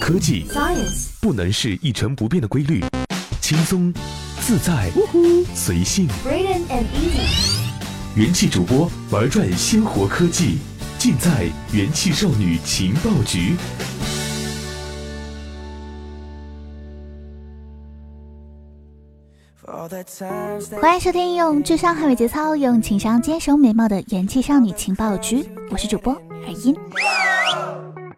科技 Science 不能是一成不变的规律，轻松、自在、随性。Brilliant and easy 元气主播玩转鲜活科技，尽在元气少女情报局。欢迎收听用智商捍卫节操，用情商坚守美貌的元气少女情报局，我是主播耳音。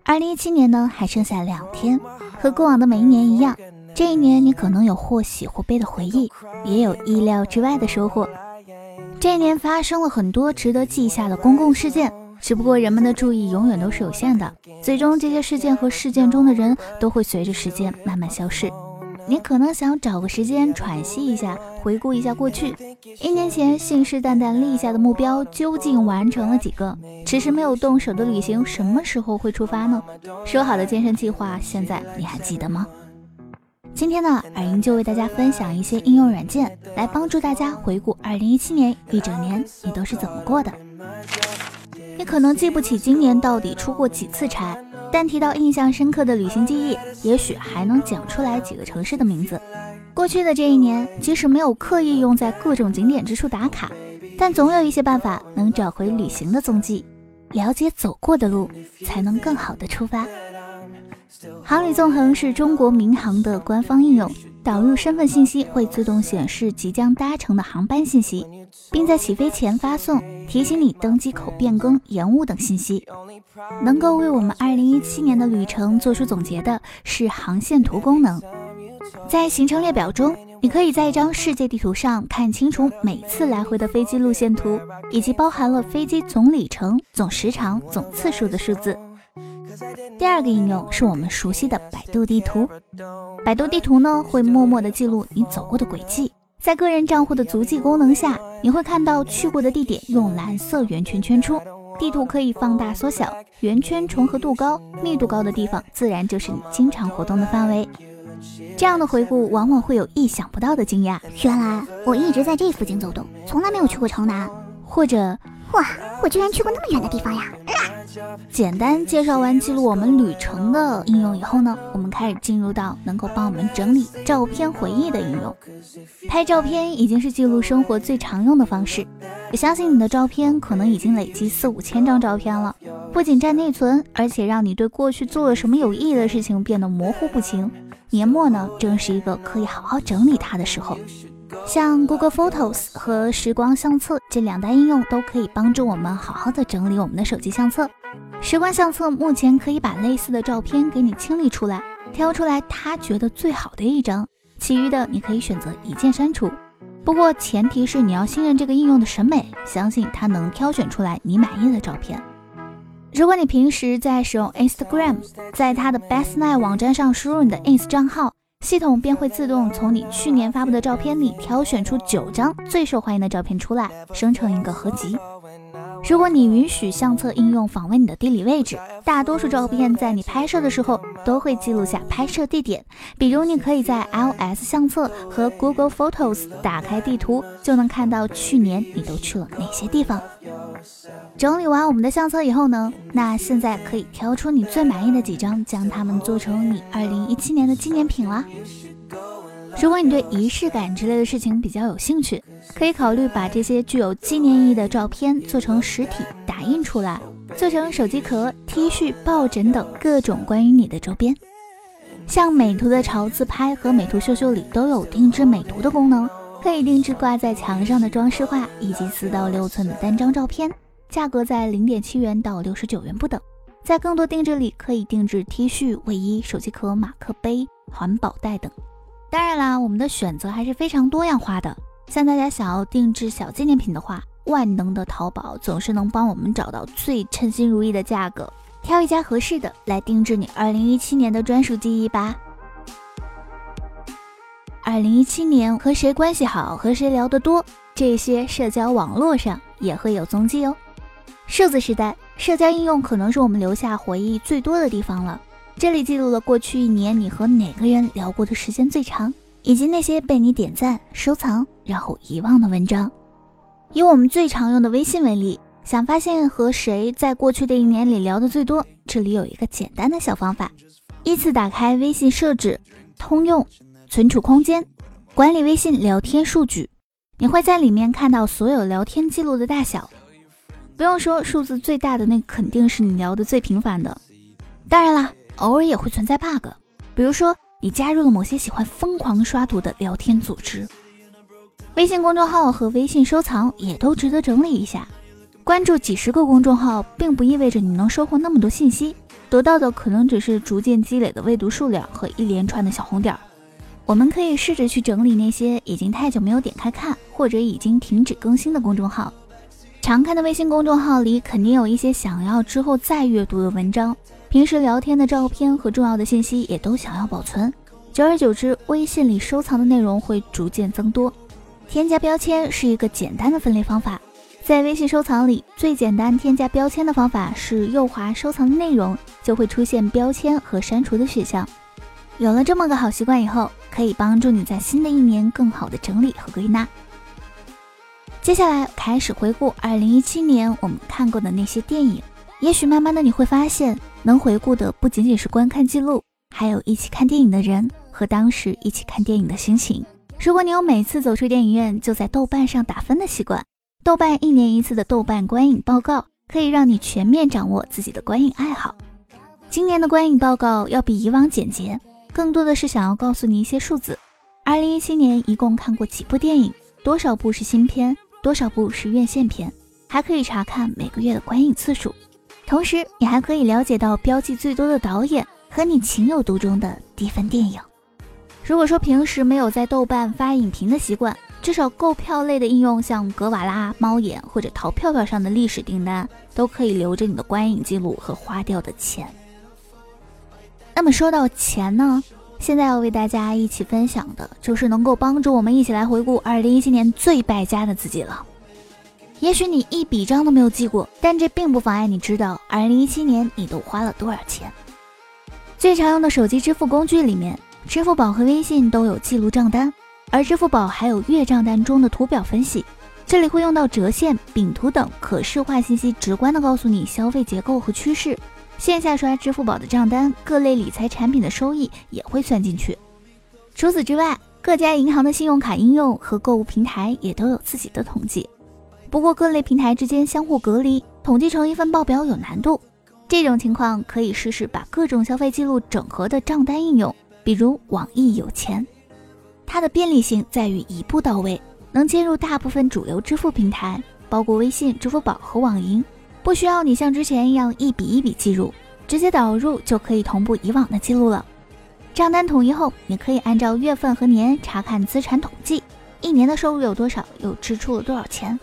二零一七年呢，还剩下两天，和过往的每一年一样，这一年你可能有或喜或悲的回忆，也有意料之外的收获。这一年发生了很多值得记下的公共事件，只不过人们的注意永远都是有限的，最终这些事件和事件中的人都会随着时间慢慢消逝。你可能想找个时间喘息一下，回顾一下过去，一年前信誓旦旦立下的目标究竟完成了几个？迟迟没有动手的旅行什么时候会出发呢？说好的健身计划，现在你还记得吗？今天呢，耳音就为大家分享一些应用软件，来帮助大家回顾2017年一整年你都是怎么过的。你可能记不起今年到底出过几次差。但提到印象深刻的旅行记忆，也许还能讲出来几个城市的名字。过去的这一年，即使没有刻意用在各种景点之处打卡，但总有一些办法能找回旅行的踪迹。了解走过的路，才能更好的出发。航旅纵横是中国民航的官方应用，导入身份信息会自动显示即将搭乘的航班信息，并在起飞前发送提醒你登机口变更、延误等信息。能够为我们2017年的旅程做出总结的是航线图功能。在行程列表中，你可以在一张世界地图上看清楚每次来回的飞机路线图，以及包含了飞机总里程、总时长、总次数的数字。第二个应用是我们熟悉的百度地图。百度地图呢会默默地记录你走过的轨迹，在个人账户的足迹功能下，你会看到去过的地点用蓝色圆圈圈出。地图可以放大缩小，圆圈重合度高、密度高的地方，自然就是你经常活动的范围。这样的回顾往往会有意想不到的惊讶，原来我一直在这附近走动，从来没有去过城南，或者哇，我居然去过那么远的地方呀！简单介绍完记录我们旅程的应用以后呢，我们开始进入到能够帮我们整理照片回忆的应用。拍照片已经是记录生活最常用的方式，我相信你的照片可能已经累积四五千张照片了，不仅占内存，而且让你对过去做了什么有意义的事情变得模糊不清。年末呢，正是一个可以好好整理它的时候。像 Google Photos 和时光相册这两大应用都可以帮助我们好好的整理我们的手机相册。时光相册目前可以把类似的照片给你清理出来，挑出来他觉得最好的一张，其余的你可以选择一键删除。不过前提是你要信任这个应用的审美，相信它能挑选出来你满意的照片。如果你平时在使用 Instagram，在它的 Best Night 网站上输入你的 ins 账号。系统便会自动从你去年发布的照片里挑选出九张最受欢迎的照片出来，生成一个合集。如果你允许相册应用访问你的地理位置，大多数照片在你拍摄的时候都会记录下拍摄地点。比如，你可以在 iOS 相册和 Google Photos 打开地图，就能看到去年你都去了哪些地方。整理完我们的相册以后呢，那现在可以挑出你最满意的几张，将它们做成你2017年的纪念品啦。如果你对仪式感之类的事情比较有兴趣，可以考虑把这些具有纪念意义的照片做成实体打印出来，做成手机壳、T 恤、抱枕等各种关于你的周边。像美图的潮自拍和美图秀秀里都有定制美图的功能。可以定制挂在墙上的装饰画，以及四到六寸的单张照片，价格在零点七元到六十九元不等。在更多定制里，可以定制 T 恤、卫衣、手机壳、马克杯、环保袋等。当然啦，我们的选择还是非常多样化的。像大家想要定制小纪念品的话，万能的淘宝总是能帮我们找到最称心如意的价格，挑一家合适的来定制你二零一七年的专属记忆吧。二零一七年和谁关系好，和谁聊得多，这些社交网络上也会有踪迹哦。数字时代，社交应用可能是我们留下回忆最多的地方了。这里记录了过去一年你和哪个人聊过的时间最长，以及那些被你点赞、收藏然后遗忘的文章。以我们最常用的微信为例，想发现和谁在过去的一年里聊的最多，这里有一个简单的小方法。依次打开微信设置、通用、存储空间，管理微信聊天数据。你会在里面看到所有聊天记录的大小。不用说，数字最大的那肯定是你聊的最频繁的。当然啦，偶尔也会存在 bug，比如说你加入了某些喜欢疯狂刷图的聊天组织。微信公众号和微信收藏也都值得整理一下。关注几十个公众号，并不意味着你能收获那么多信息，得到的可能只是逐渐积累的未读数量和一连串的小红点。我们可以试着去整理那些已经太久没有点开看，或者已经停止更新的公众号。常看的微信公众号里肯定有一些想要之后再阅读的文章，平时聊天的照片和重要的信息也都想要保存。久而久之，微信里收藏的内容会逐渐增多。添加标签是一个简单的分类方法，在微信收藏里，最简单添加标签的方法是右滑收藏的内容，就会出现标签和删除的选项。有了这么个好习惯以后，可以帮助你在新的一年更好的整理和归纳。接下来开始回顾二零一七年我们看过的那些电影，也许慢慢的你会发现，能回顾的不仅仅是观看记录，还有一起看电影的人和当时一起看电影的心情。如果你有每次走出电影院就在豆瓣上打分的习惯，豆瓣一年一次的豆瓣观影报告可以让你全面掌握自己的观影爱好。今年的观影报告要比以往简洁，更多的是想要告诉你一些数字。二零一七年一共看过几部电影，多少部是新片。多少部是院线片，还可以查看每个月的观影次数，同时你还可以了解到标记最多的导演和你情有独钟的低分电影。如果说平时没有在豆瓣发影评的习惯，至少购票类的应用像格瓦拉、猫眼或者淘票票上的历史订单，都可以留着你的观影记录和花掉的钱。那么说到钱呢？现在要为大家一起分享的，就是能够帮助我们一起来回顾二零一七年最败家的自己了。也许你一笔账都没有记过，但这并不妨碍你知道二零一七年你都花了多少钱。最常用的手机支付工具里面，支付宝和微信都有记录账单，而支付宝还有月账单中的图表分析，这里会用到折线、饼图等可视化信息，直观的告诉你消费结构和趋势。线下刷支付宝的账单，各类理财产品的收益也会算进去。除此之外，各家银行的信用卡应用和购物平台也都有自己的统计。不过，各类平台之间相互隔离，统计成一份报表有难度。这种情况可以试试把各种消费记录整合的账单应用，比如网易有钱。它的便利性在于一步到位，能接入大部分主流支付平台，包括微信、支付宝和网银。不需要你像之前一样一笔一笔记录，直接导入就可以同步以往的记录了。账单统一后，你可以按照月份和年查看资产统计，一年的收入有多少，又支出了多少钱，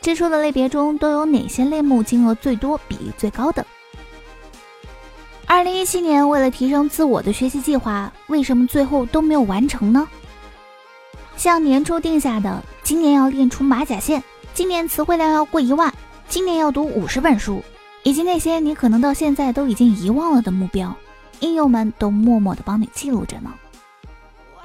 支出的类别中都有哪些类目金额最多、比例最高的。二零一七年为了提升自我的学习计划，为什么最后都没有完成呢？像年初定下的，今年要练出马甲线，今年词汇量要过一万。今年要读五十本书，以及那些你可能到现在都已经遗忘了的目标，应用们都默默的帮你记录着呢。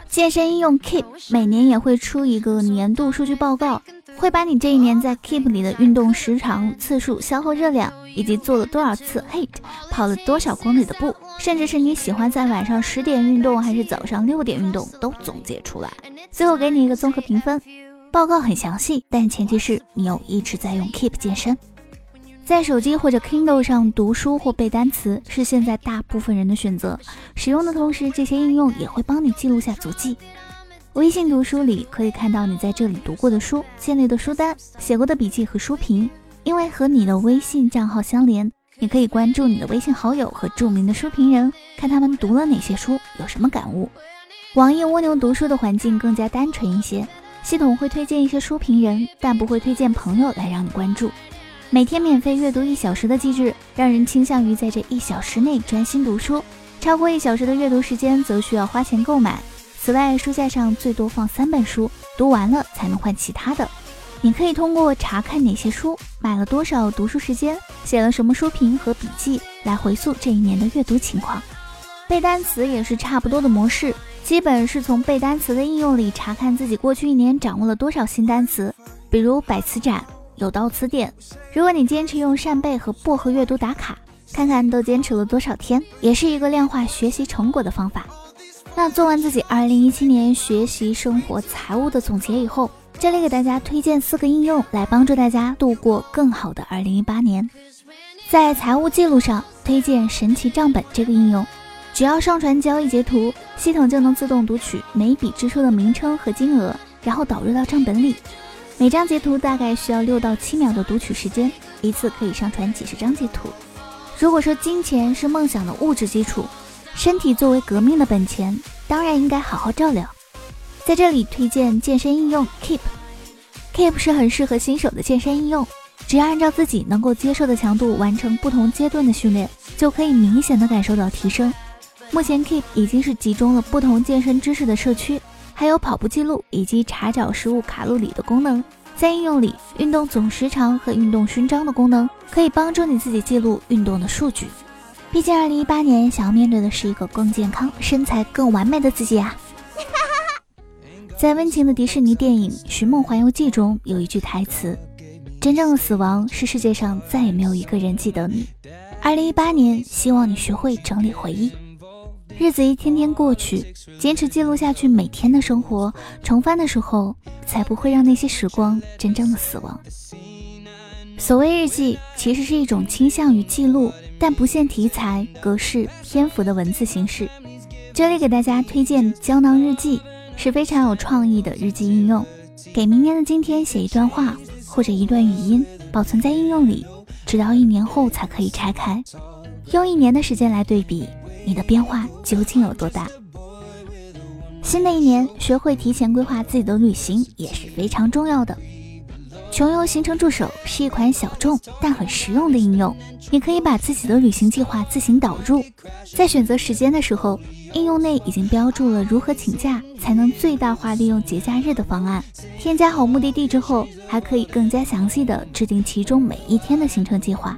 健身应用 Keep 每年也会出一个年度数据报告，会把你这一年在 Keep 里的运动时长、次数、消耗热量，以及做了多少次 Hit，跑了多少公里的步，甚至是你喜欢在晚上十点运动还是早上六点运动，都总结出来，最后给你一个综合评分。报告很详细，但前提是你有一直在用 Keep 健身。在手机或者 Kindle 上读书或背单词是现在大部分人的选择。使用的同时，这些应用也会帮你记录下足迹。微信读书里可以看到你在这里读过的书、建立的书单、写过的笔记和书评。因为和你的微信账号相连，你可以关注你的微信好友和著名的书评人，看他们读了哪些书，有什么感悟。网易蜗牛读书的环境更加单纯一些。系统会推荐一些书评人，但不会推荐朋友来让你关注。每天免费阅读一小时的机制，让人倾向于在这一小时内专心读书。超过一小时的阅读时间，则需要花钱购买。此外，书架上最多放三本书，读完了才能换其他的。你可以通过查看哪些书买了多少读书时间，写了什么书评和笔记，来回溯这一年的阅读情况。背单词也是差不多的模式。基本是从背单词的应用里查看自己过去一年掌握了多少新单词，比如百词斩、有道词典。如果你坚持用扇贝和薄荷阅读打卡，看看都坚持了多少天，也是一个量化学习成果的方法。那做完自己2017年学习、生活、财务的总结以后，这里给大家推荐四个应用，来帮助大家度过更好的2018年。在财务记录上，推荐神奇账本这个应用，只要上传交易截图，系统就能自动读取每笔支出的名称和金额，然后导入到账本里。每张截图大概需要六到七秒的读取时间，一次可以上传几十张截图。如果说金钱是梦想的物质基础，身体作为革命的本钱，当然应该好好照料。在这里推荐健身应用 Keep，Keep 是很适合新手的健身应用，只要按照自己能够接受的强度完成不同阶段的训练，就可以明显的感受到提升。目前 Keep 已经是集中了不同健身知识的社区。还有跑步记录以及查找食物卡路里的功能，在应用里，运动总时长和运动勋章的功能可以帮助你自己记录运动的数据。毕竟，二零一八年想要面对的是一个更健康、身材更完美的自己啊！在温情的迪士尼电影《寻梦环游记》中有一句台词：“真正的死亡是世界上再也没有一个人记得你。”二零一八年，希望你学会整理回忆。日子一天天过去，坚持记录下去每天的生活，重翻的时候才不会让那些时光真正的死亡。所谓日记，其实是一种倾向于记录但不限题材、格式、篇幅的文字形式。这里给大家推荐胶囊日记，是非常有创意的日记应用。给明年的今天写一段话或者一段语音，保存在应用里，直到一年后才可以拆开，用一年的时间来对比。你的变化究竟有多大？新的一年，学会提前规划自己的旅行也是非常重要的。穷游行程助手是一款小众但很实用的应用，你可以把自己的旅行计划自行导入，在选择时间的时候，应用内已经标注了如何请假才能最大化利用节假日的方案。添加好目的地之后，还可以更加详细的制定其中每一天的行程计划。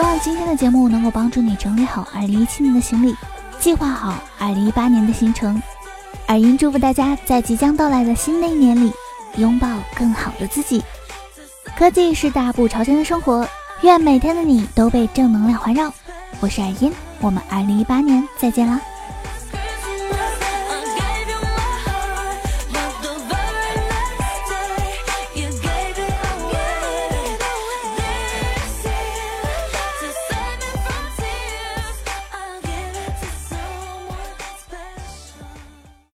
希望今天的节目能够帮助你整理好2017年的行李，计划好2018年的行程。耳音祝福大家在即将到来的新的一年里，拥抱更好的自己。科技是大步朝前的生活，愿每天的你都被正能量环绕。我是耳音，我们2018年再见啦！